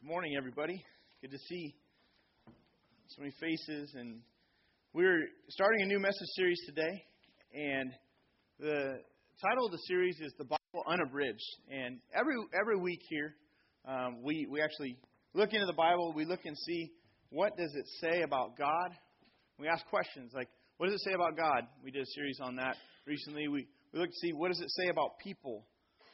Good morning, everybody. Good to see so many faces. And we're starting a new message series today. And the title of the series is The Bible Unabridged. And every every week here, um, we, we actually look into the Bible. We look and see what does it say about God. We ask questions like, what does it say about God? We did a series on that recently. We, we look to see what does it say about people.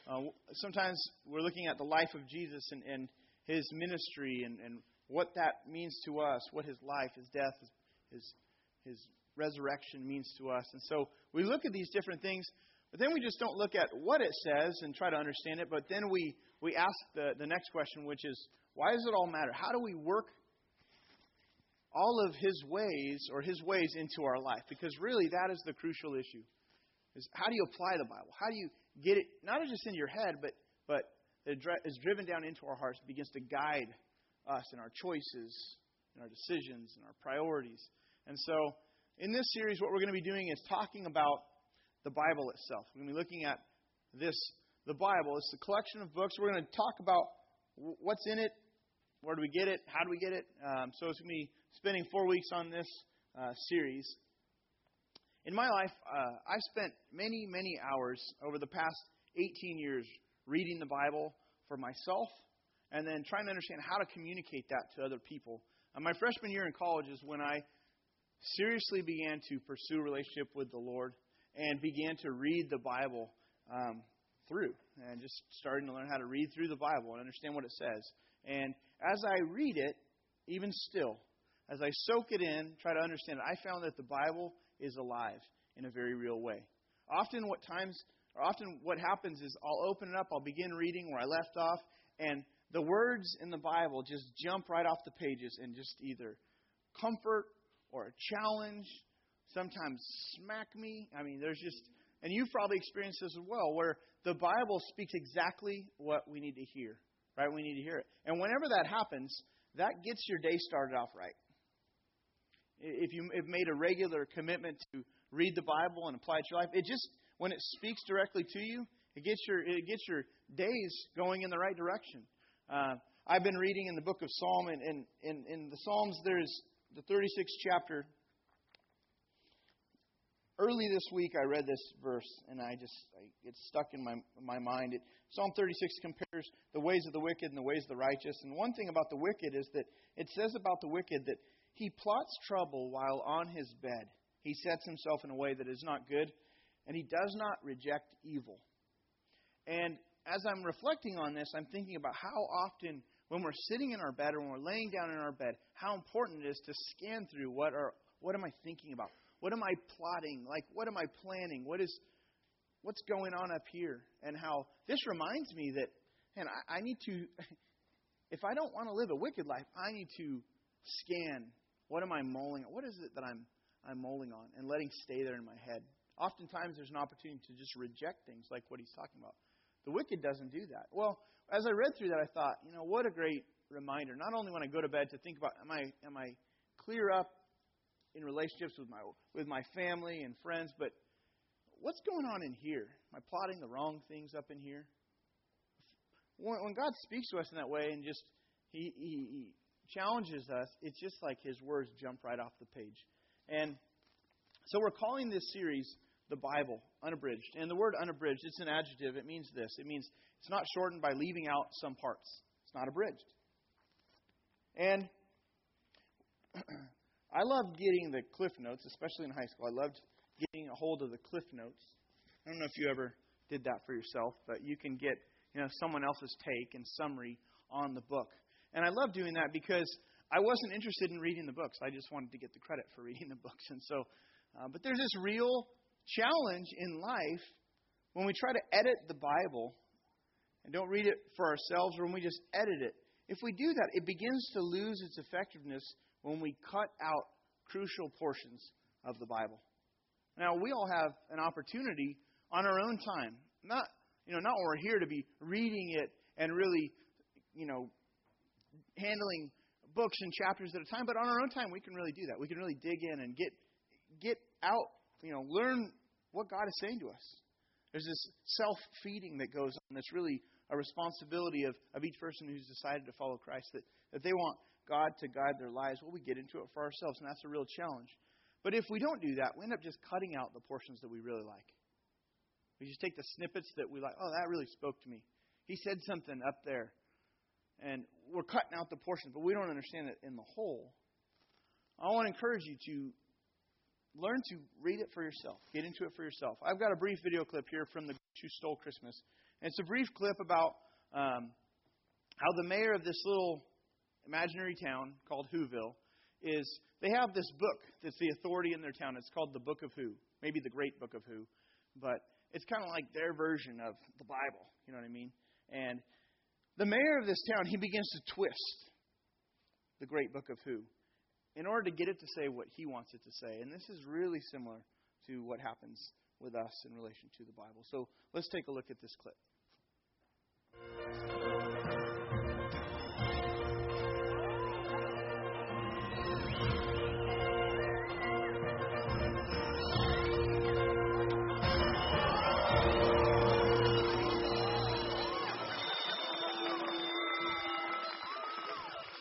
Uh, sometimes we're looking at the life of Jesus and, and his ministry and, and what that means to us, what his life, his death, his, his, his resurrection means to us. And so we look at these different things, but then we just don't look at what it says and try to understand it, but then we, we ask the, the next question, which is, why does it all matter? How do we work all of his ways or his ways into our life? Because really that is the crucial issue. Is how do you apply the Bible? How do you get it not just in your head, but but that is driven down into our hearts, begins to guide us in our choices, in our decisions, in our priorities. And so, in this series, what we're going to be doing is talking about the Bible itself. We're going to be looking at this, the Bible. It's a collection of books. We're going to talk about what's in it, where do we get it, how do we get it. Um, so, it's going to be spending four weeks on this uh, series. In my life, uh, I've spent many, many hours over the past 18 years reading the Bible for myself and then trying to understand how to communicate that to other people. Uh, my freshman year in college is when I seriously began to pursue relationship with the Lord and began to read the Bible um, through and just starting to learn how to read through the Bible and understand what it says. And as I read it, even still, as I soak it in, try to understand it, I found that the Bible is alive in a very real way. Often, what times often what happens is I'll open it up, I'll begin reading where I left off, and the words in the Bible just jump right off the pages and just either comfort or a challenge, sometimes smack me. I mean, there's just, and you've probably experienced this as well, where the Bible speaks exactly what we need to hear, right? We need to hear it. And whenever that happens, that gets your day started off right. If you have made a regular commitment to read the Bible and apply it to your life, it just when it speaks directly to you, it gets your it gets your days going in the right direction. Uh, I've been reading in the book of Psalm, and in, in, in the Psalms, there's the 36th chapter. Early this week, I read this verse, and I just I, it's stuck in my my mind. It, Psalm 36 compares the ways of the wicked and the ways of the righteous. And one thing about the wicked is that it says about the wicked that he plots trouble while on his bed. He sets himself in a way that is not good and he does not reject evil. And as I'm reflecting on this, I'm thinking about how often, when we're sitting in our bed or when we're laying down in our bed, how important it is to scan through what are what am I thinking about? What am I plotting? Like what am I planning? What is what's going on up here? And how this reminds me that, man, I, I need to if I don't want to live a wicked life, I need to scan what am I mulling? What is it that I'm I'm mulling on and letting stay there in my head? Oftentimes there's an opportunity to just reject things like what he's talking about. The wicked doesn't do that. Well, as I read through that, I thought, you know, what a great reminder. Not only when I go to bed to think about, am I am I clear up in relationships with my with my family and friends, but what's going on in here? Am I plotting the wrong things up in here? When, when God speaks to us in that way and just he, he, he challenges us, it's just like His words jump right off the page. And so we're calling this series the Bible, unabridged. And the word unabridged, it's an adjective. It means this it means it's not shortened by leaving out some parts, it's not abridged. And I loved getting the Cliff Notes, especially in high school. I loved getting a hold of the Cliff Notes. I don't know if you ever did that for yourself, but you can get you know someone else's take and summary on the book. And I love doing that because I wasn't interested in reading the books. I just wanted to get the credit for reading the books. And so, uh, but there's this real challenge in life when we try to edit the Bible and don't read it for ourselves or when we just edit it. If we do that, it begins to lose its effectiveness when we cut out crucial portions of the Bible. Now, we all have an opportunity on our own time. Not, you know, not when we're here to be reading it and really, you know, handling books and chapters at a time, but on our own time we can really do that. We can really dig in and get get out you know, learn what God is saying to us. There's this self feeding that goes on that's really a responsibility of, of each person who's decided to follow Christ, that, that they want God to guide their lives. Well, we get into it for ourselves, and that's a real challenge. But if we don't do that, we end up just cutting out the portions that we really like. We just take the snippets that we like. Oh, that really spoke to me. He said something up there. And we're cutting out the portions, but we don't understand it in the whole. I want to encourage you to learn to read it for yourself. Get into it for yourself. I've got a brief video clip here from the Who Stole Christmas. And it's a brief clip about um, how the mayor of this little imaginary town called Whoville is they have this book that's the authority in their town. It's called the Book of Who, maybe the Great Book of Who, but it's kind of like their version of the Bible. You know what I mean? And the mayor of this town, he begins to twist the Great Book of Who in order to get it to say what he wants it to say. And this is really similar to what happens with us in relation to the Bible. So let's take a look at this clip.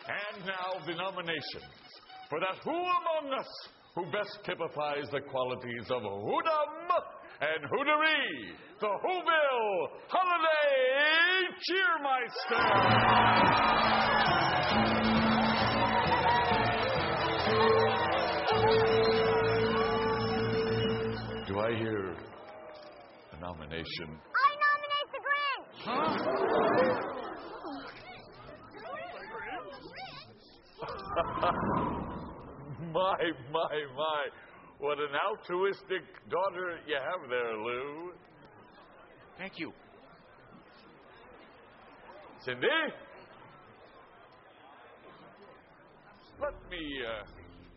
And now the nominations for that who among us who best typifies the qualities of Hoodum and Hoodery, the Whoville Holiday Cheermeister. Do I hear a nomination? I nominate the Grinch. my, my, my. What an altruistic daughter you have there, Lou. Thank you. Cindy? Let me uh,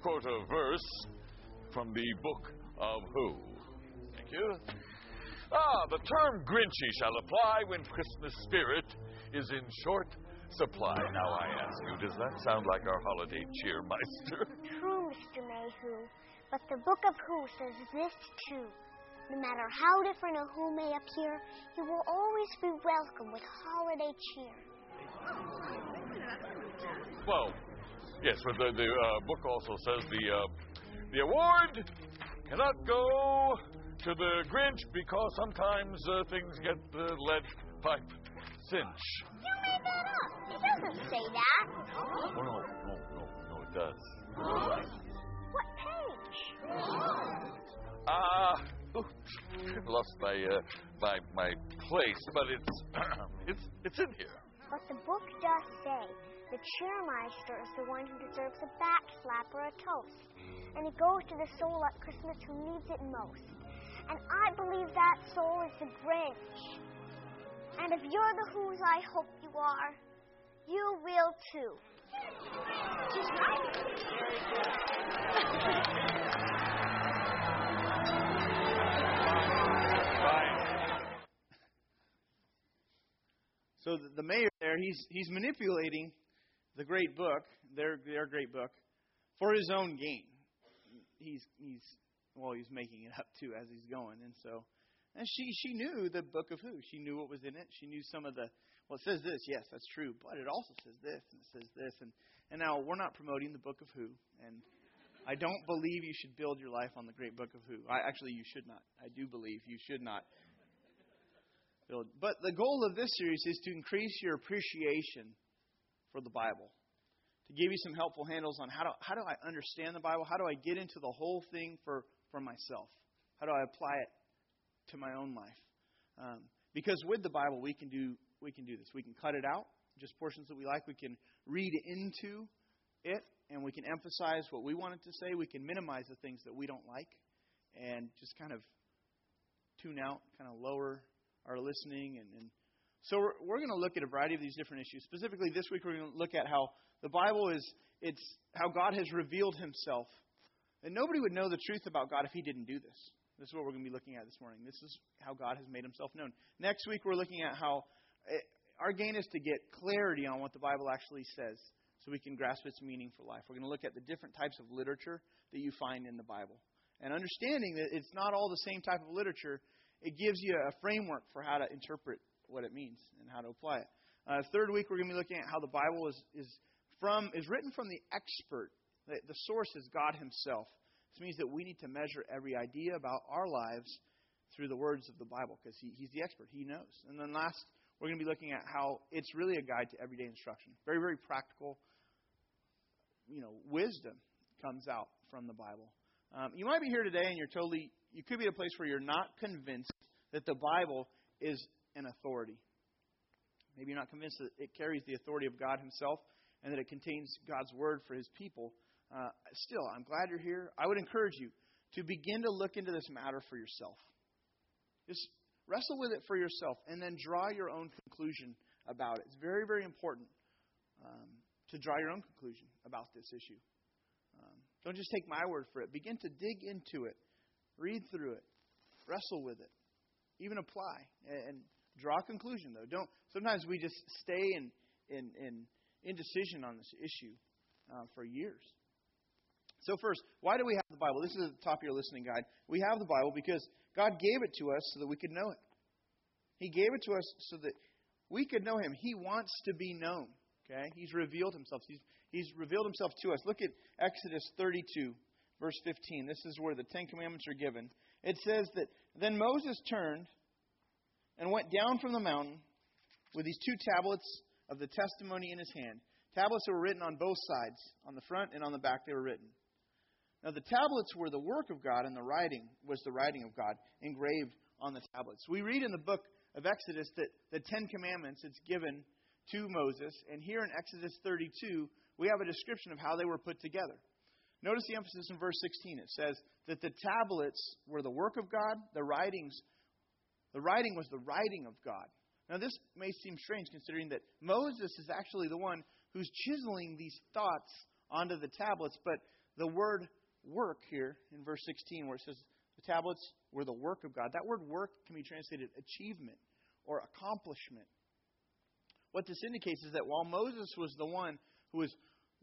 quote a verse from the Book of Who. Thank you. Ah, the term Grinchy shall apply when Christmas spirit is in short supply. Now I ask you, does that sound like our holiday cheermeister? True, Mr. Maywho. But the Book of Who says this too. No matter how different a Who may appear, he will always be welcome with holiday cheer. Well, yes, but the, the uh, book also says the uh, the award cannot go to the Grinch because sometimes uh, things get the lead pipe cinch. You made that up. It doesn't say that. Oh no, no, no, no, it does. What page? Ah, oops, lost my uh, my my place, but it's it's it's in here. But the book does say the cheermeister is the one who deserves a back slap or a toast. And it goes to the soul at Christmas who needs it most. And I believe that soul is the Grinch. And if you're the Who's I hope you are, you will too. So the, mayor there, he's he's manipulating the great book, their their great book, for his own gain. He's he's well, he's making it up too as he's going, and so and she she knew the book of who. She knew what was in it. She knew some of the well, it says this, yes, that's true, but it also says this and it says this, and and now we're not promoting the book of who, and I don't believe you should build your life on the great book of who. I actually you should not. I do believe you should not build. But the goal of this series is to increase your appreciation for the Bible. To give you some helpful handles on how do how do I understand the Bible? How do I get into the whole thing for for myself? How do I apply it to my own life? Um, because with the Bible, we can do we can do this. We can cut it out, just portions that we like. We can read into it, and we can emphasize what we want it to say. We can minimize the things that we don't like, and just kind of tune out, kind of lower our listening. And, and so we're, we're going to look at a variety of these different issues. Specifically, this week we're going to look at how the Bible is it's how God has revealed Himself, and nobody would know the truth about God if He didn't do this. This is what we're going to be looking at this morning. This is how God has made Himself known. Next week we're looking at how our gain is to get clarity on what the Bible actually says so we can grasp its meaning for life. We're going to look at the different types of literature that you find in the Bible. And understanding that it's not all the same type of literature, it gives you a framework for how to interpret what it means and how to apply it. Uh, third week, we're going to be looking at how the Bible is, is, from, is written from the expert. The, the source is God Himself. This means that we need to measure every idea about our lives through the words of the Bible because he, He's the expert. He knows. And then last, we're going to be looking at how it's really a guide to everyday instruction. Very, very practical, you know, wisdom comes out from the Bible. Um, you might be here today and you're totally, you could be at a place where you're not convinced that the Bible is an authority. Maybe you're not convinced that it carries the authority of God Himself and that it contains God's word for His people. Uh, still, I'm glad you're here. I would encourage you to begin to look into this matter for yourself. Just wrestle with it for yourself and then draw your own conclusion about it. It's very, very important um, to draw your own conclusion about this issue. Um, don't just take my word for it. Begin to dig into it, read through it, wrestle with it, even apply and, and draw a conclusion. Though don't. Sometimes we just stay in in, in indecision on this issue uh, for years. So first, why do we have the Bible? This is at the top of your listening guide. We have the Bible because God gave it to us so that we could know it. He gave it to us so that we could know Him. He wants to be known. Okay? He's revealed Himself. He's, he's revealed Himself to us. Look at Exodus 32, verse 15. This is where the Ten Commandments are given. It says that then Moses turned and went down from the mountain with these two tablets of the testimony in his hand. Tablets that were written on both sides, on the front and on the back, they were written. Now, the tablets were the work of God, and the writing was the writing of God engraved on the tablets. We read in the book of Exodus that the Ten Commandments it's given to Moses, and here in Exodus 32, we have a description of how they were put together. Notice the emphasis in verse 16. It says that the tablets were the work of God, the writings, the writing was the writing of God. Now, this may seem strange considering that Moses is actually the one who's chiseling these thoughts onto the tablets, but the word work here in verse 16, where it says the tablets were the work of God. That word work can be translated achievement or accomplishment. What this indicates is that while Moses was the one who was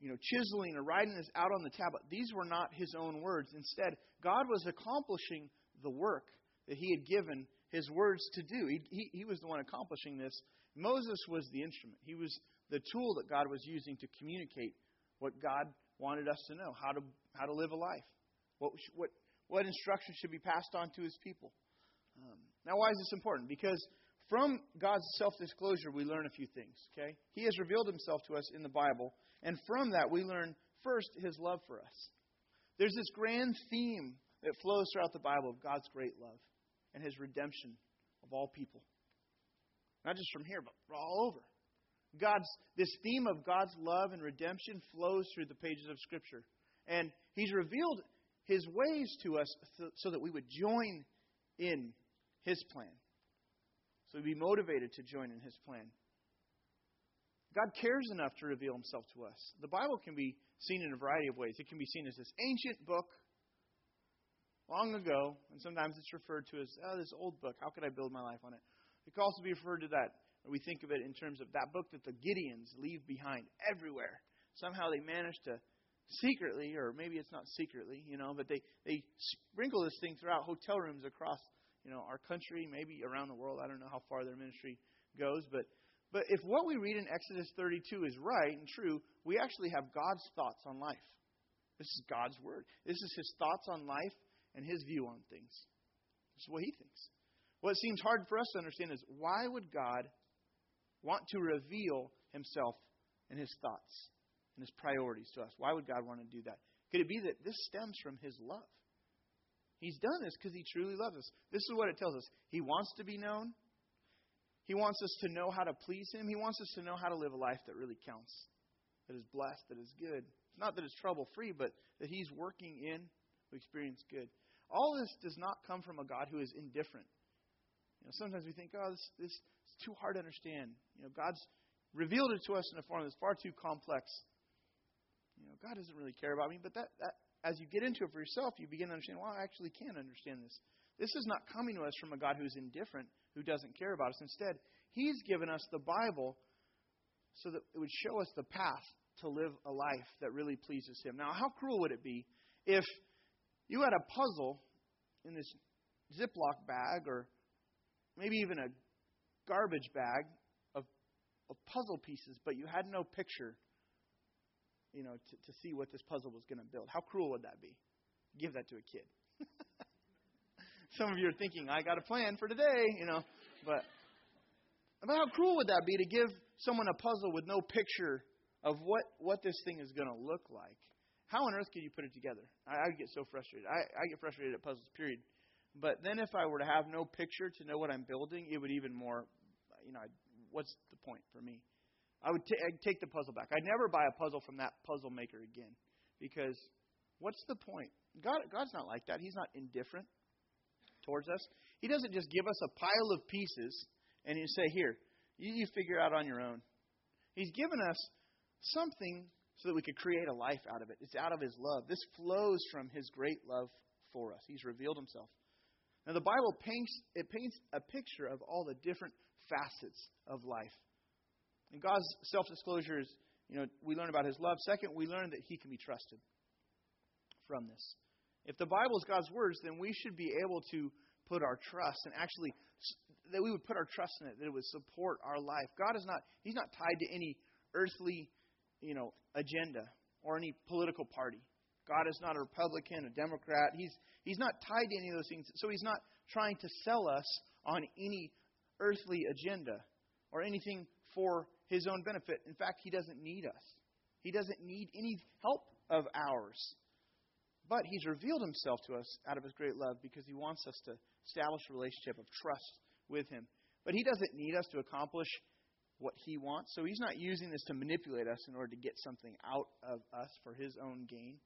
you know, chiseling or writing this out on the tablet, these were not his own words. Instead, God was accomplishing the work that he had given his words to do. He, he, he was the one accomplishing this. Moses was the instrument. He was the tool that God was using to communicate what God wanted us to know how to, how to live a life, what, what, what instructions should be passed on to his people. Um, now, why is this important? Because from God's self disclosure, we learn a few things. Okay? He has revealed himself to us in the Bible, and from that, we learn first his love for us. There's this grand theme that flows throughout the Bible of God's great love and his redemption of all people. Not just from here, but all over. God's this theme of God's love and redemption flows through the pages of Scripture. And He's revealed His ways to us so that we would join in His plan. So we'd be motivated to join in His plan. God cares enough to reveal Himself to us. The Bible can be seen in a variety of ways. It can be seen as this ancient book long ago, and sometimes it's referred to as, oh, this old book. How could I build my life on it? It can also be referred to that we think of it in terms of that book that the Gideons leave behind everywhere. Somehow they manage to secretly, or maybe it's not secretly, you know, but they, they sprinkle this thing throughout hotel rooms across, you know, our country, maybe around the world. I don't know how far their ministry goes, but but if what we read in Exodus 32 is right and true, we actually have God's thoughts on life. This is God's word. This is his thoughts on life and his view on things. This is what he thinks. What seems hard for us to understand is why would God want to reveal himself and his thoughts and his priorities to us. Why would God want to do that? Could it be that this stems from his love? He's done this because he truly loves us. This is what it tells us. He wants to be known. He wants us to know how to please him. He wants us to know how to live a life that really counts, that is blessed, that is good. It's not that it's trouble free, but that he's working in to experience good. All this does not come from a God who is indifferent. You know, sometimes we think, oh, this, this too hard to understand. You know, God's revealed it to us in a form that's far too complex. You know, God doesn't really care about me, but that, that as you get into it for yourself, you begin to understand, well, I actually can understand this. This is not coming to us from a God who's indifferent, who doesn't care about us. Instead, He's given us the Bible so that it would show us the path to live a life that really pleases Him. Now, how cruel would it be if you had a puzzle in this Ziploc bag or maybe even a garbage bag of, of puzzle pieces, but you had no picture, you know, to, to see what this puzzle was going to build. How cruel would that be? Give that to a kid. Some of you are thinking, I got a plan for today, you know, but, but how cruel would that be to give someone a puzzle with no picture of what, what this thing is going to look like? How on earth could you put it together? I, I get so frustrated. I, I get frustrated at puzzles, period. But then if I were to have no picture to know what I'm building, it would even more, you know, what's the point for me? I would t- I'd take the puzzle back. I'd never buy a puzzle from that puzzle maker again because what's the point? God, God's not like that. He's not indifferent towards us. He doesn't just give us a pile of pieces and you say, here, you, you figure out on your own. He's given us something so that we could create a life out of it. It's out of His love. This flows from His great love for us. He's revealed Himself. Now, the Bible paints, it paints a picture of all the different facets of life. And God's self disclosure is, you know, we learn about His love. Second, we learn that He can be trusted from this. If the Bible is God's words, then we should be able to put our trust and actually that we would put our trust in it, that it would support our life. God is not He's not tied to any earthly, you know, agenda or any political party. God is not a Republican, a Democrat. He's He's not tied to any of those things. So He's not trying to sell us on any earthly agenda or anything for His own benefit. In fact, He doesn't need us. He doesn't need any help of ours. But He's revealed Himself to us out of His great love because He wants us to establish a relationship of trust with Him. But He doesn't need us to accomplish what He wants. So He's not using this to manipulate us in order to get something out of us for His own gain.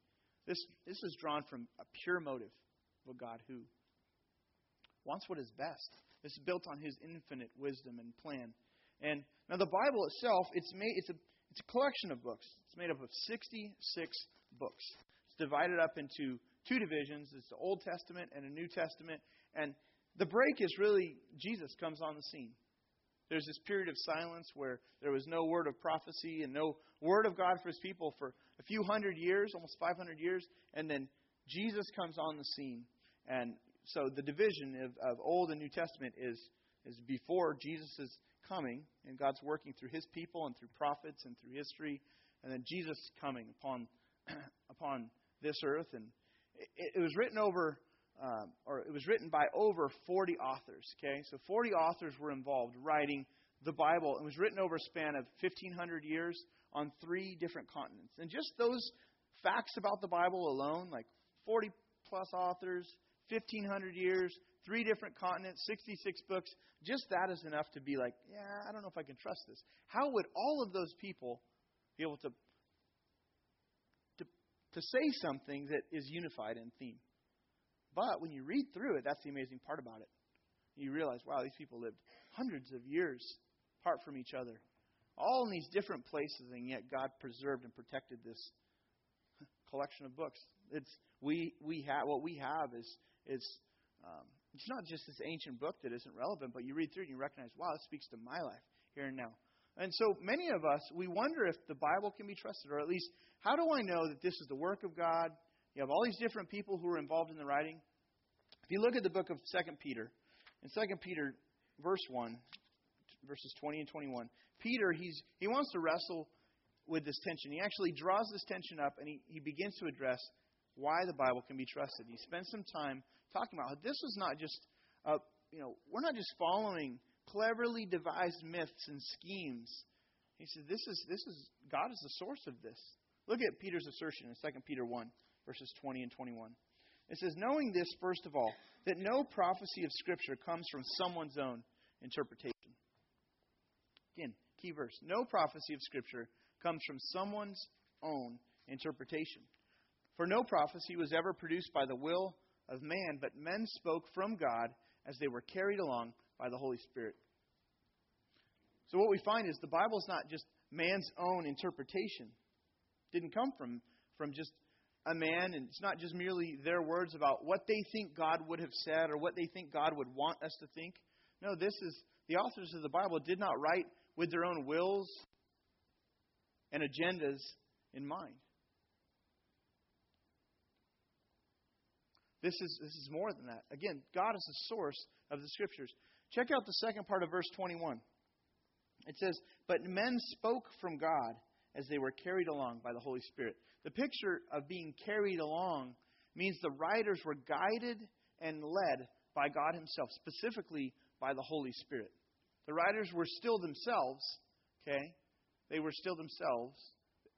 This, this is drawn from a pure motive of a God who wants what is best. Is built on His infinite wisdom and plan. And now the Bible itself, it's made it's a it's a collection of books. It's made up of 66 books It's divided up into two divisions. It's the Old Testament and a New Testament. And the break is really Jesus comes on the scene. There's this period of silence where there was no word of prophecy and no word of God for his people for a few hundred years, almost 500 years. And then Jesus comes on the scene. And so the division of, of Old and New Testament is, is before Jesus coming and God's working through his people and through prophets and through history. And then Jesus coming upon, upon this earth, and it, it was written over, um, or it was written by over 40 authors. Okay, so 40 authors were involved writing the Bible. It was written over a span of 1,500 years on three different continents, and just those facts about the Bible alone, like 40 plus authors, 1,500 years, three different continents, 66 books, just that is enough to be like, yeah, I don't know if I can trust this. How would all of those people be able to to to say something that is unified in theme. But when you read through it, that's the amazing part about it. You realize, wow, these people lived hundreds of years apart from each other, all in these different places, and yet God preserved and protected this collection of books. It's we we have what we have is is um, it's not just this ancient book that isn't relevant, but you read through it and you recognize, wow, it speaks to my life here and now. And so many of us, we wonder if the Bible can be trusted, or at least, how do I know that this is the work of God? You have all these different people who are involved in the writing. If you look at the book of 2 Peter, in 2 Peter, verse 1, verses 20 and 21, Peter, he's, he wants to wrestle with this tension. He actually draws this tension up and he, he begins to address why the Bible can be trusted. He spends some time talking about how this is not just, uh, you know, we're not just following cleverly devised myths and schemes. He said, This is this is God is the source of this. Look at Peter's assertion in 2 Peter 1, verses 20 and 21. It says, Knowing this, first of all, that no prophecy of Scripture comes from someone's own interpretation. Again, key verse. No prophecy of Scripture comes from someone's own interpretation. For no prophecy was ever produced by the will of man, but men spoke from God as they were carried along by the Holy Spirit. So what we find is the Bible is not just man's own interpretation. It didn't come from, from just a man, and it's not just merely their words about what they think God would have said or what they think God would want us to think. No, this is the authors of the Bible did not write with their own wills and agendas in mind. This is, this is more than that. Again, God is the source of the Scriptures. check out the second part of verse 21. It says, But men spoke from God as they were carried along by the Holy Spirit. The picture of being carried along means the writers were guided and led by God Himself, specifically by the Holy Spirit. The writers were still themselves, okay? They were still themselves,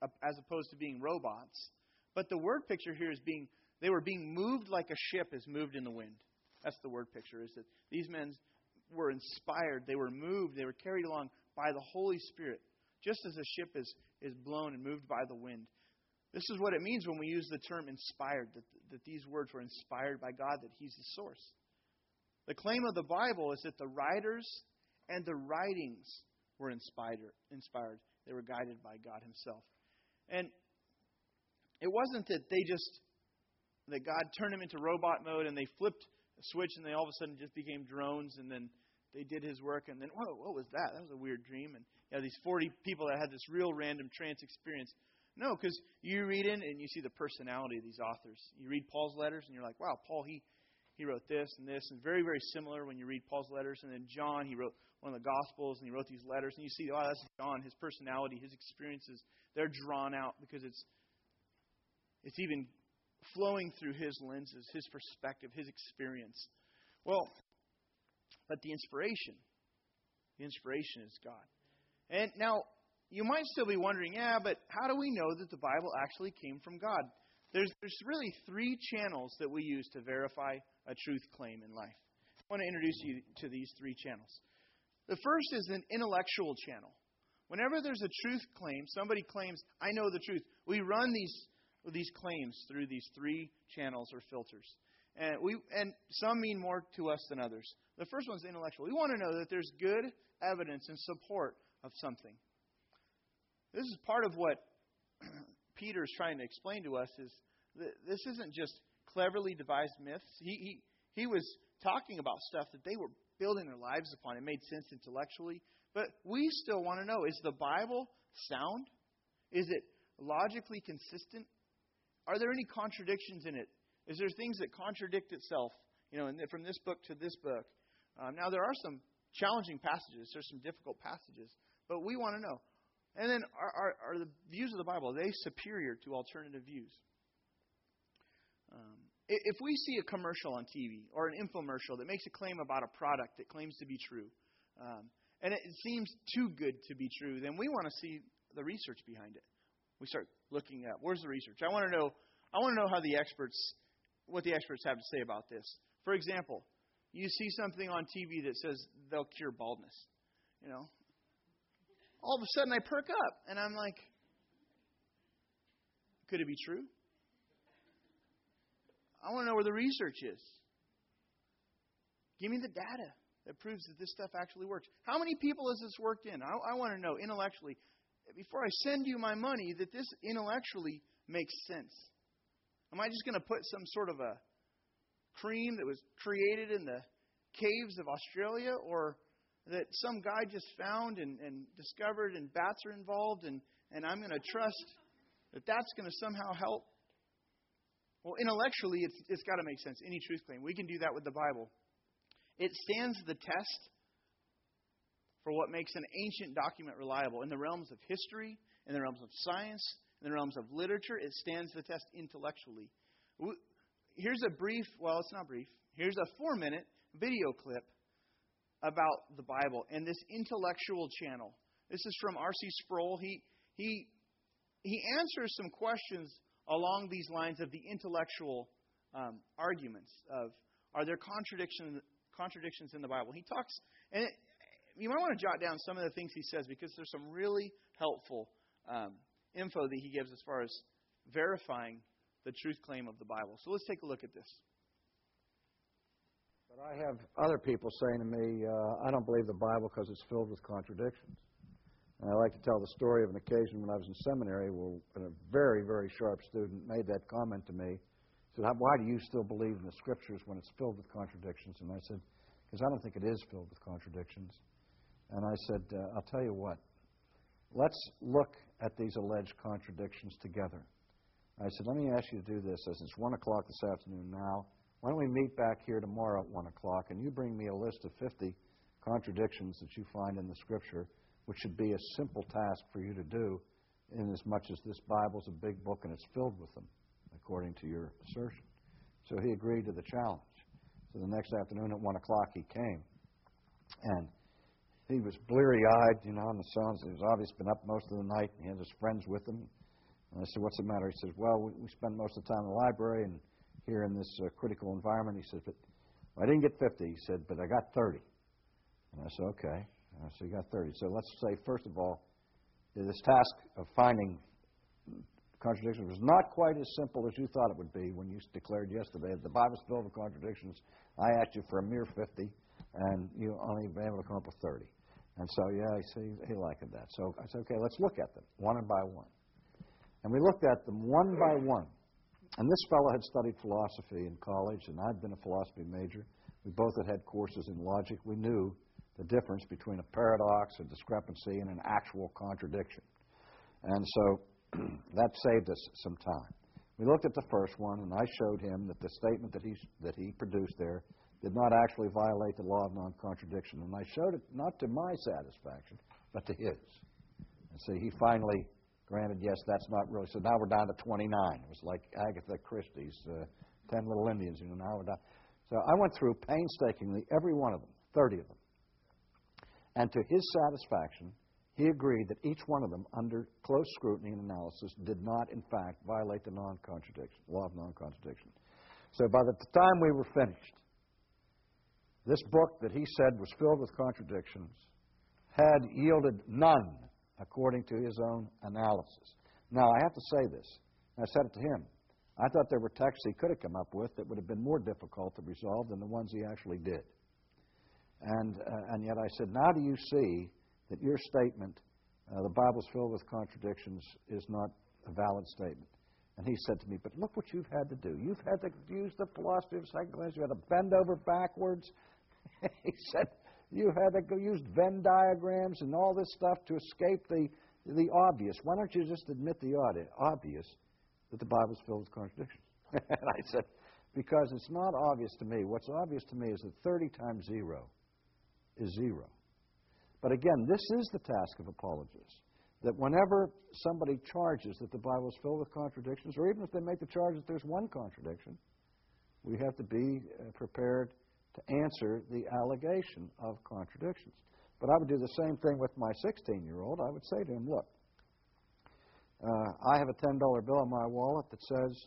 uh, as opposed to being robots. But the word picture here is being, they were being moved like a ship is moved in the wind. That's the word picture, is that these men were inspired, they were moved, they were carried along by the Holy Spirit, just as a ship is, is blown and moved by the wind. This is what it means when we use the term inspired, that, that these words were inspired by God, that He's the source. The claim of the Bible is that the writers and the writings were inspired. inspired. They were guided by God Himself. And it wasn't that they just, that God turned them into robot mode and they flipped a switch and they all of a sudden just became drones and then they did his work, and then, whoa, what was that? That was a weird dream. And you know, these 40 people that had this real random trance experience. No, because you read in and you see the personality of these authors. You read Paul's letters, and you're like, wow, Paul, he, he wrote this and this, and very, very similar when you read Paul's letters. And then John, he wrote one of the Gospels, and he wrote these letters, and you see, oh, that's John, his personality, his experiences, they're drawn out because it's, it's even flowing through his lenses, his perspective, his experience. Well, but the inspiration, the inspiration is God. And now, you might still be wondering, yeah, but how do we know that the Bible actually came from God? There's, there's really three channels that we use to verify a truth claim in life. I want to introduce you to these three channels. The first is an intellectual channel. Whenever there's a truth claim, somebody claims, I know the truth. We run these, these claims through these three channels or filters. And, we, and some mean more to us than others. The first one's intellectual. We want to know that there's good evidence and support of something. This is part of what Peter is trying to explain to us is that this isn't just cleverly devised myths. He, he, he was talking about stuff that they were building their lives upon. It made sense intellectually. But we still want to know is the Bible sound? Is it logically consistent? Are there any contradictions in it is there things that contradict itself, you know, from this book to this book. Um, now, there are some challenging passages, there's some difficult passages, but we want to know. And then, are, are, are, the views of the Bible, are they superior to alternative views? Um, if we see a commercial on TV or an infomercial that makes a claim about a product that claims to be true, um, and it seems too good to be true, then we want to see the research behind it. We start looking at where's the research. I want to know. I want to know how the experts what the experts have to say about this. For example, you see something on TV that says they'll cure baldness. You know, all of a sudden I perk up and I'm like, could it be true? I want to know where the research is. Give me the data that proves that this stuff actually works. How many people has this worked in? I, I want to know intellectually, before I send you my money, that this intellectually makes sense. Am I just going to put some sort of a cream that was created in the caves of Australia or that some guy just found and, and discovered and bats are involved and, and I'm going to trust that that's going to somehow help? Well, intellectually, it's, it's got to make sense. Any truth claim. We can do that with the Bible. It stands the test for what makes an ancient document reliable in the realms of history, in the realms of science, in the realms of literature. It stands the test intellectually. Here's a brief, well, it's not brief. Here's a four minute video clip about the Bible and this intellectual channel. This is from R.C. Sproul. He, he, he answers some questions along these lines of the intellectual um, arguments of are there contradictions contradictions in the Bible. He talks, and you might want to jot down some of the things he says because there's some really helpful um, info that he gives as far as verifying the truth claim of the Bible. So let's take a look at this. But I have other people saying to me, uh, I don't believe the Bible because it's filled with contradictions. And I like to tell the story of an occasion when I was in seminary where a very, very sharp student made that comment to me. He said, Why do you still believe in the Scriptures when it's filled with contradictions? And I said, Because I don't think it is filled with contradictions. And I said, uh, I'll tell you what. Let's look at these alleged contradictions together. I said, let me ask you to do this. As it's 1 o'clock this afternoon now, why don't we meet back here tomorrow at 1 o'clock and you bring me a list of 50 contradictions that you find in the Scripture, which should be a simple task for you to do, in as much as this Bible's a big book and it's filled with them, according to your assertion. So he agreed to the challenge. So the next afternoon at 1 o'clock he came. And he was bleary eyed, you know, and the sun, he was obviously been up most of the night. And he had his friends with him. And I said, What's the matter? He says, Well, we, we spend most of the time in the library and here in this uh, critical environment. He says, But well, I didn't get 50. He said, But I got 30. And I said, Okay. And I said, You got 30. So let's say, first of all, this task of finding contradictions was not quite as simple as you thought it would be when you declared yesterday that the Bible's filled with contradictions. I asked you for a mere 50, and you only been able to come up with 30. And so, yeah, he, he liked that. So I said, okay, let's look at them one by one. And we looked at them one by one. And this fellow had studied philosophy in college, and I'd been a philosophy major. We both had had courses in logic. We knew the difference between a paradox, a discrepancy, and an actual contradiction. And so that saved us some time. We looked at the first one, and I showed him that the statement that he, that he produced there did not actually violate the law of non contradiction. And I showed it not to my satisfaction, but to his. And see, he finally granted, yes, that's not really. So now we're down to 29. It was like Agatha Christie's uh, 10 Little Indians, you know, now we're down. So I went through painstakingly every one of them, 30 of them. And to his satisfaction, he agreed that each one of them, under close scrutiny and analysis, did not, in fact, violate the non-contradiction, law of non-contradiction. So by the time we were finished, this book that he said was filled with contradictions had yielded none, according to his own analysis. Now, I have to say this. I said it to him. I thought there were texts he could have come up with that would have been more difficult to resolve than the ones he actually did. And, uh, and yet I said, now do you see that your statement, uh, the Bible's filled with contradictions, is not a valid statement? And he said to me, But look what you've had to do. You've had to use the philosophy of second glance. You had to bend over backwards. he said, You had to go use Venn diagrams and all this stuff to escape the, the obvious. Why don't you just admit the obvious that the Bible's filled with contradictions? and I said, Because it's not obvious to me. What's obvious to me is that 30 times 0 is 0. But again, this is the task of apologists that whenever somebody charges that the Bible is filled with contradictions, or even if they make the charge that there's one contradiction, we have to be uh, prepared to answer the allegation of contradictions. But I would do the same thing with my 16 year old. I would say to him, Look, uh, I have a $10 bill in my wallet that says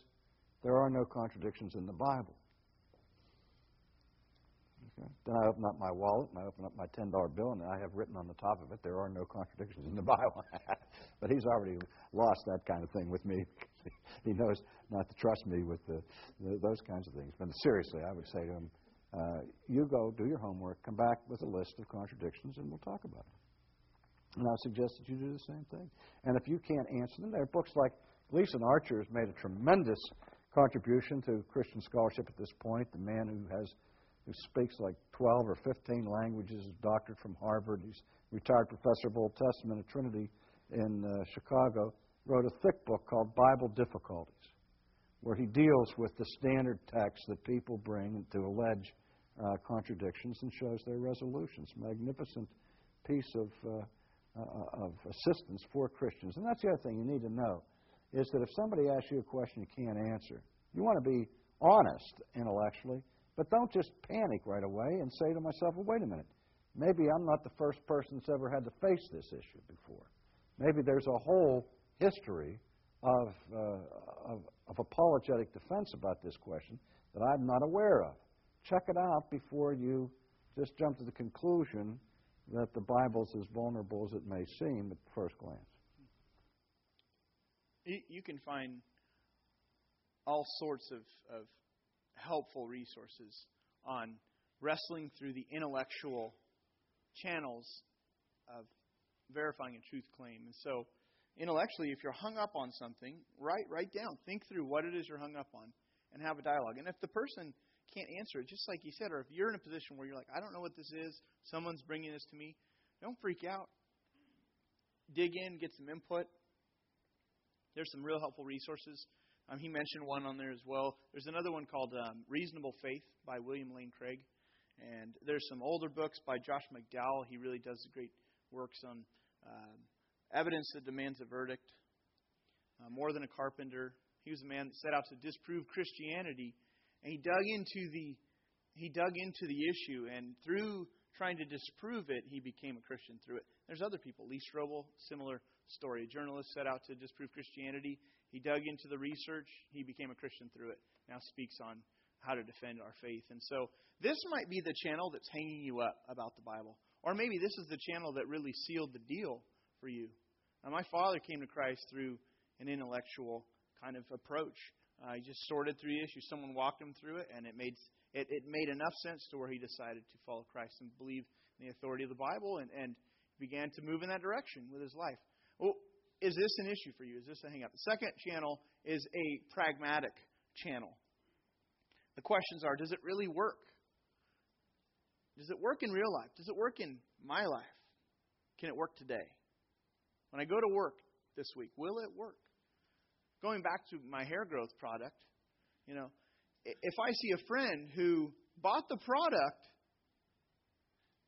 there are no contradictions in the Bible. Okay. Then I open up my wallet and I open up my $10 bill and I have written on the top of it, there are no contradictions in the Bible. but he's already lost that kind of thing with me. he knows not to trust me with the, the, those kinds of things. But seriously, I would say to him, uh, you go, do your homework, come back with a list of contradictions, and we'll talk about it. And I suggest that you do the same thing. And if you can't answer them, there are books like Gleason Archer has made a tremendous contribution to Christian scholarship at this point. The man who has who speaks like 12 or 15 languages, is doctorate from Harvard. He's retired professor of Old Testament at Trinity in uh, Chicago. Wrote a thick book called Bible Difficulties, where he deals with the standard texts that people bring to allege uh, contradictions and shows their resolutions. Magnificent piece of, uh, uh, of assistance for Christians. And that's the other thing you need to know is that if somebody asks you a question you can't answer, you want to be honest intellectually but don't just panic right away and say to myself, well, wait a minute. Maybe I'm not the first person that's ever had to face this issue before. Maybe there's a whole history of, uh, of, of apologetic defense about this question that I'm not aware of. Check it out before you just jump to the conclusion that the Bible's as vulnerable as it may seem at first glance. You can find all sorts of, of helpful resources on wrestling through the intellectual channels of verifying a truth claim. And so, intellectually, if you're hung up on something, write write down, think through what it is you're hung up on, and have a dialogue. And if the person can't answer it, just like you said, or if you're in a position where you're like, I don't know what this is, someone's bringing this to me, don't freak out. Dig in, get some input. There's some real helpful resources um, he mentioned one on there as well. There's another one called um, Reasonable Faith by William Lane Craig. And there's some older books by Josh McDowell. He really does great works on uh, evidence that demands a verdict. Uh, More than a carpenter. He was a man that set out to disprove Christianity, and he dug into the he dug into the issue, and through trying to disprove it, he became a Christian through it. There's other people. Lee Strobel, similar story. A journalist set out to disprove Christianity. He dug into the research. He became a Christian through it. Now speaks on how to defend our faith. And so this might be the channel that's hanging you up about the Bible. Or maybe this is the channel that really sealed the deal for you. Now, my father came to Christ through an intellectual kind of approach. Uh, he just sorted through the issues. Someone walked him through it, and it made it, it made enough sense to where he decided to follow Christ and believe in the authority of the Bible, and, and began to move in that direction with his life. Well, is this an issue for you? Is this a hang up? The second channel is a pragmatic channel. The questions are Does it really work? Does it work in real life? Does it work in my life? Can it work today? When I go to work this week, will it work? Going back to my hair growth product, you know, if I see a friend who bought the product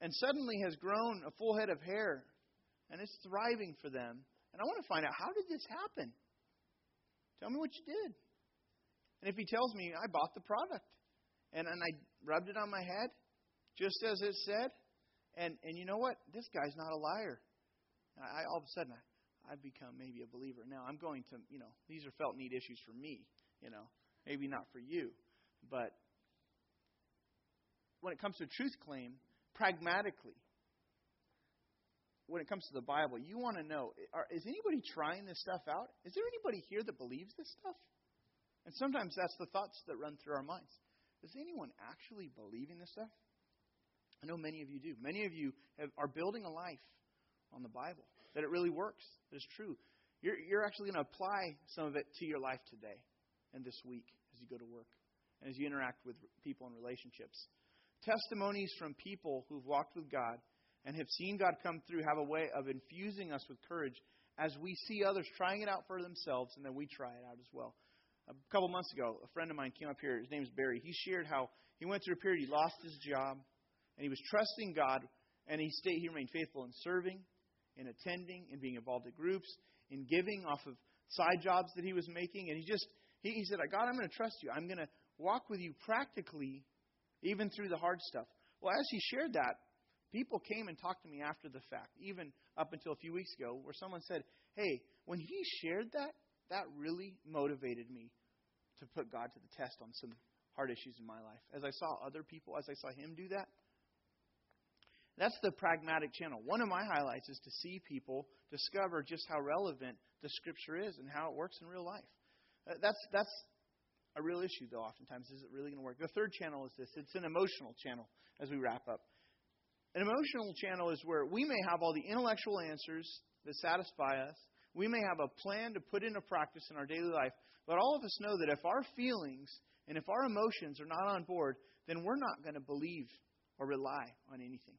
and suddenly has grown a full head of hair and it's thriving for them, and I want to find out how did this happen? Tell me what you did. And if he tells me I bought the product and, and I rubbed it on my head just as it said, and, and you know what? This guy's not a liar. I, all of a sudden, I, I've become maybe a believer. Now, I'm going to, you know, these are felt need issues for me, you know, maybe not for you. But when it comes to truth claim, pragmatically, when it comes to the Bible, you want to know are, is anybody trying this stuff out? Is there anybody here that believes this stuff? And sometimes that's the thoughts that run through our minds. Is anyone actually believing this stuff? I know many of you do. Many of you have, are building a life on the Bible, that it really works, that it's true. You're, you're actually going to apply some of it to your life today and this week as you go to work and as you interact with people and relationships. Testimonies from people who've walked with God and have seen God come through have a way of infusing us with courage as we see others trying it out for themselves and then we try it out as well. A couple months ago, a friend of mine came up here. His name is Barry. He shared how he went through a period, he lost his job, and he was trusting God, and he stayed, he remained faithful in serving, in attending, in being involved in groups, in giving off of side jobs that he was making. And he just, he, he said, God, I'm going to trust you. I'm going to walk with you practically, even through the hard stuff. Well, as he shared that, people came and talked to me after the fact, even up until a few weeks ago, where someone said, Hey, when he shared that, that really motivated me to put God to the test on some hard issues in my life. As I saw other people, as I saw him do that, that's the pragmatic channel. One of my highlights is to see people discover just how relevant the Scripture is and how it works in real life. Uh, that's that's a real issue, though. Oftentimes, is it really going to work? The third channel is this. It's an emotional channel. As we wrap up, an emotional channel is where we may have all the intellectual answers that satisfy us. We may have a plan to put into practice in our daily life, but all of us know that if our feelings and if our emotions are not on board, then we're not going to believe or rely on anything.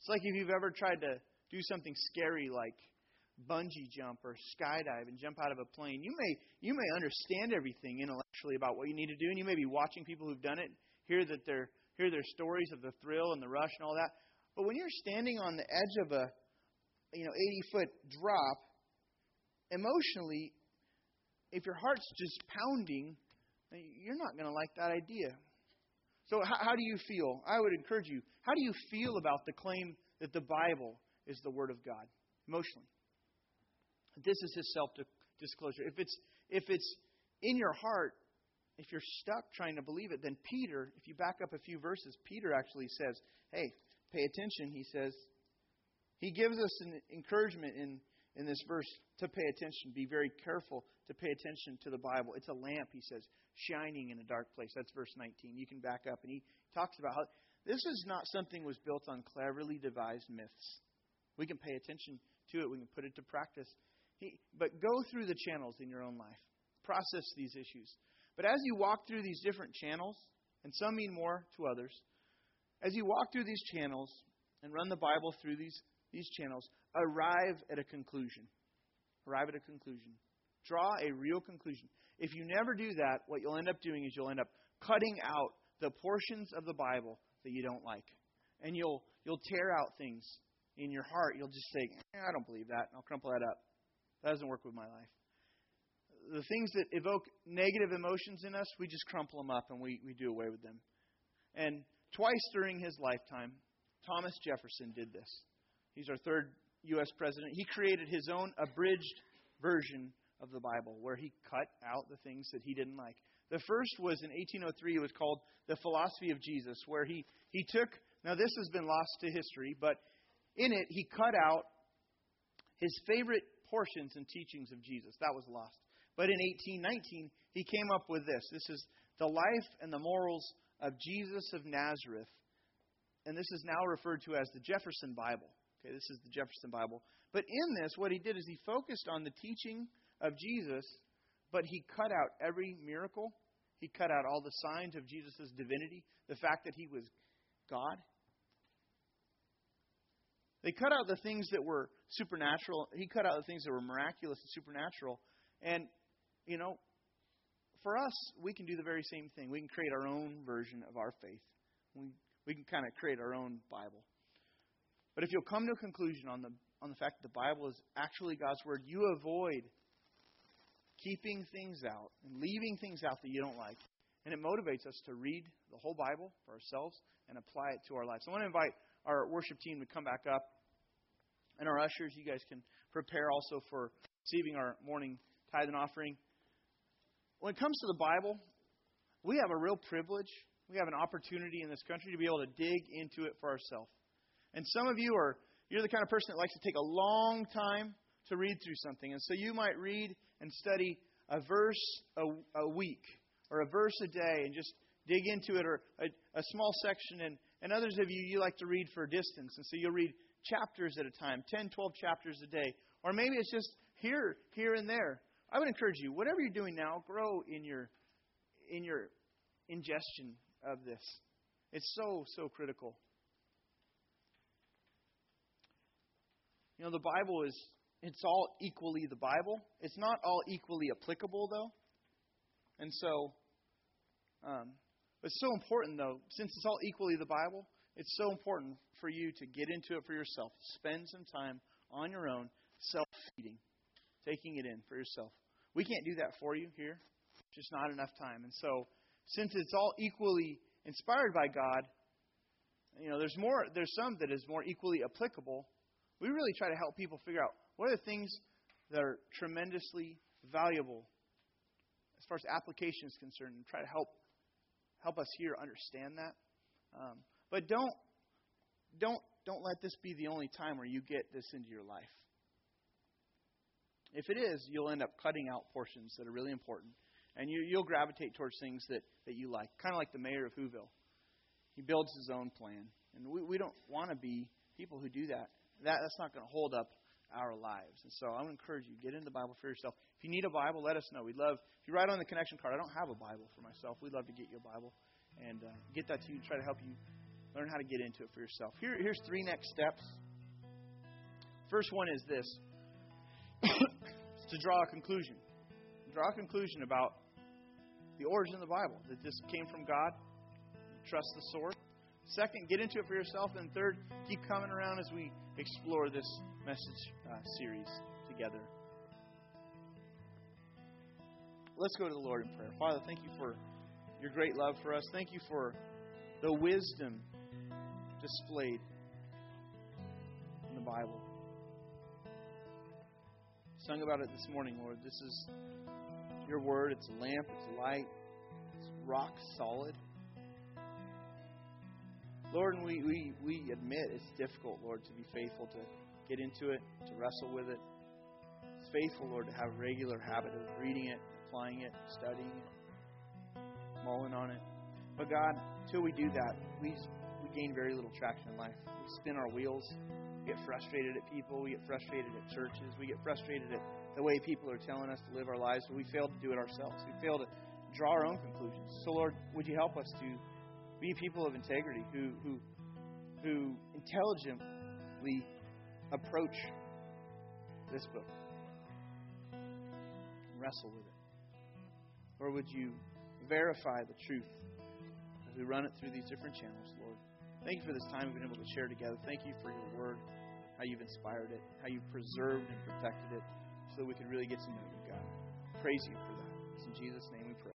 It's like if you've ever tried to do something scary like bungee jump or skydive and jump out of a plane. You may you may understand everything intellectually about what you need to do, and you may be watching people who've done it, hear that they're hear their stories of the thrill and the rush and all that. But when you're standing on the edge of a you know 80 foot drop, emotionally, if your heart's just pounding, you're not going to like that idea. So, how, how do you feel? I would encourage you. How do you feel about the claim that the Bible is the Word of God emotionally? This is His self disclosure. If it's if it's in your heart, if you're stuck trying to believe it, then Peter, if you back up a few verses, Peter actually says, "Hey, pay attention." He says, he gives us an encouragement in in this verse to pay attention. Be very careful to pay attention to the Bible. It's a lamp, he says, shining in a dark place. That's verse 19. You can back up. And he talks about how this is not something was built on cleverly devised myths. We can pay attention to it, we can put it to practice. He, but go through the channels in your own life. Process these issues. But as you walk through these different channels, and some mean more to others, as you walk through these channels and run the Bible through these, these channels, arrive at a conclusion. Arrive at a conclusion. Draw a real conclusion. If you never do that, what you'll end up doing is you'll end up cutting out the portions of the Bible that you don't like. And you'll you'll tear out things in your heart. You'll just say, eh, I don't believe that. And I'll crumple that up. That doesn't work with my life. The things that evoke negative emotions in us, we just crumple them up and we, we do away with them. And twice during his lifetime, Thomas Jefferson did this. He's our third U.S. president. He created his own abridged version of the Bible where he cut out the things that he didn't like. The first was in 1803. It was called The Philosophy of Jesus, where he, he took, now this has been lost to history, but in it he cut out his favorite portions and teachings of Jesus. That was lost. But in 1819, he came up with this. This is the life and the morals of Jesus of Nazareth. And this is now referred to as the Jefferson Bible. Okay, this is the Jefferson Bible. But in this, what he did is he focused on the teaching of Jesus, but he cut out every miracle. He cut out all the signs of Jesus' divinity, the fact that he was God. They cut out the things that were supernatural. He cut out the things that were miraculous and supernatural. And, you know, for us, we can do the very same thing. We can create our own version of our faith. We, we can kind of create our own Bible. But if you'll come to a conclusion on the, on the fact that the Bible is actually God's Word, you avoid keeping things out and leaving things out that you don't like. And it motivates us to read the whole Bible for ourselves and apply it to our lives. So I want to invite our worship team to come back up. And our ushers, you guys can prepare also for receiving our morning tithe and offering. When it comes to the Bible, we have a real privilege. We have an opportunity in this country to be able to dig into it for ourselves. And some of you are, you're the kind of person that likes to take a long time to read through something. And so you might read and study a verse a, a week or a verse a day and just dig into it or a, a small section. And, and others of you, you like to read for a distance. And so you'll read chapters at a time, 10, 12 chapters a day. Or maybe it's just here, here and there. I would encourage you, whatever you're doing now, grow in your in your ingestion of this. It's so, so critical. You know, the Bible is it's all equally the Bible. It's not all equally applicable though. And so um, it's so important though, since it's all equally the Bible, it's so important for you to get into it for yourself. Spend some time on your own, self feeding, taking it in for yourself. We can't do that for you here. Just not enough time. And so, since it's all equally inspired by God, you know, there's more there's some that is more equally applicable. We really try to help people figure out what are the things that are tremendously valuable as far as application is concerned and try to help help us here understand that. Um, but don't don't don't let this be the only time where you get this into your life. If it is, you'll end up cutting out portions that are really important, and you, you'll gravitate towards things that, that you like. Kind of like the mayor of Whoville. He builds his own plan, and we, we don't want to be people who do that. That that's not going to hold up our lives. And so I would encourage you get into the Bible for yourself. If you need a Bible, let us know. We'd love if you write on the connection card. I don't have a Bible for myself. We'd love to get you a Bible and uh, get that to you. Try to help you learn how to get into it for yourself. Here, here's three next steps. First one is this: to draw a conclusion. Draw a conclusion about the origin of the Bible. That this came from God. Trust the source. Second, get into it for yourself. And third, keep coming around as we explore this message uh, series together. Let's go to the Lord in prayer. Father, thank you for your great love for us. Thank you for the wisdom displayed in the Bible. Sung about it this morning, Lord. This is your word. It's a lamp, it's a light, it's rock solid. Lord, and we, we, we admit it's difficult, Lord, to be faithful to get into it, to wrestle with it. Faithful, Lord, to have a regular habit of reading it, applying it, studying it, mulling on it. But God, until we do that, we, we gain very little traction in life. We spin our wheels. We get frustrated at people. We get frustrated at churches. We get frustrated at the way people are telling us to live our lives, but we fail to do it ourselves. We fail to draw our own conclusions. So, Lord, would you help us to be people of integrity who, who, who intelligently approach this book and wrestle with it? Or would you verify the truth as we run it through these different channels, Lord? Thank you for this time we've been able to share together. Thank you for your word, how you've inspired it, how you've preserved and protected it, so that we can really get to know you, God. Praise you.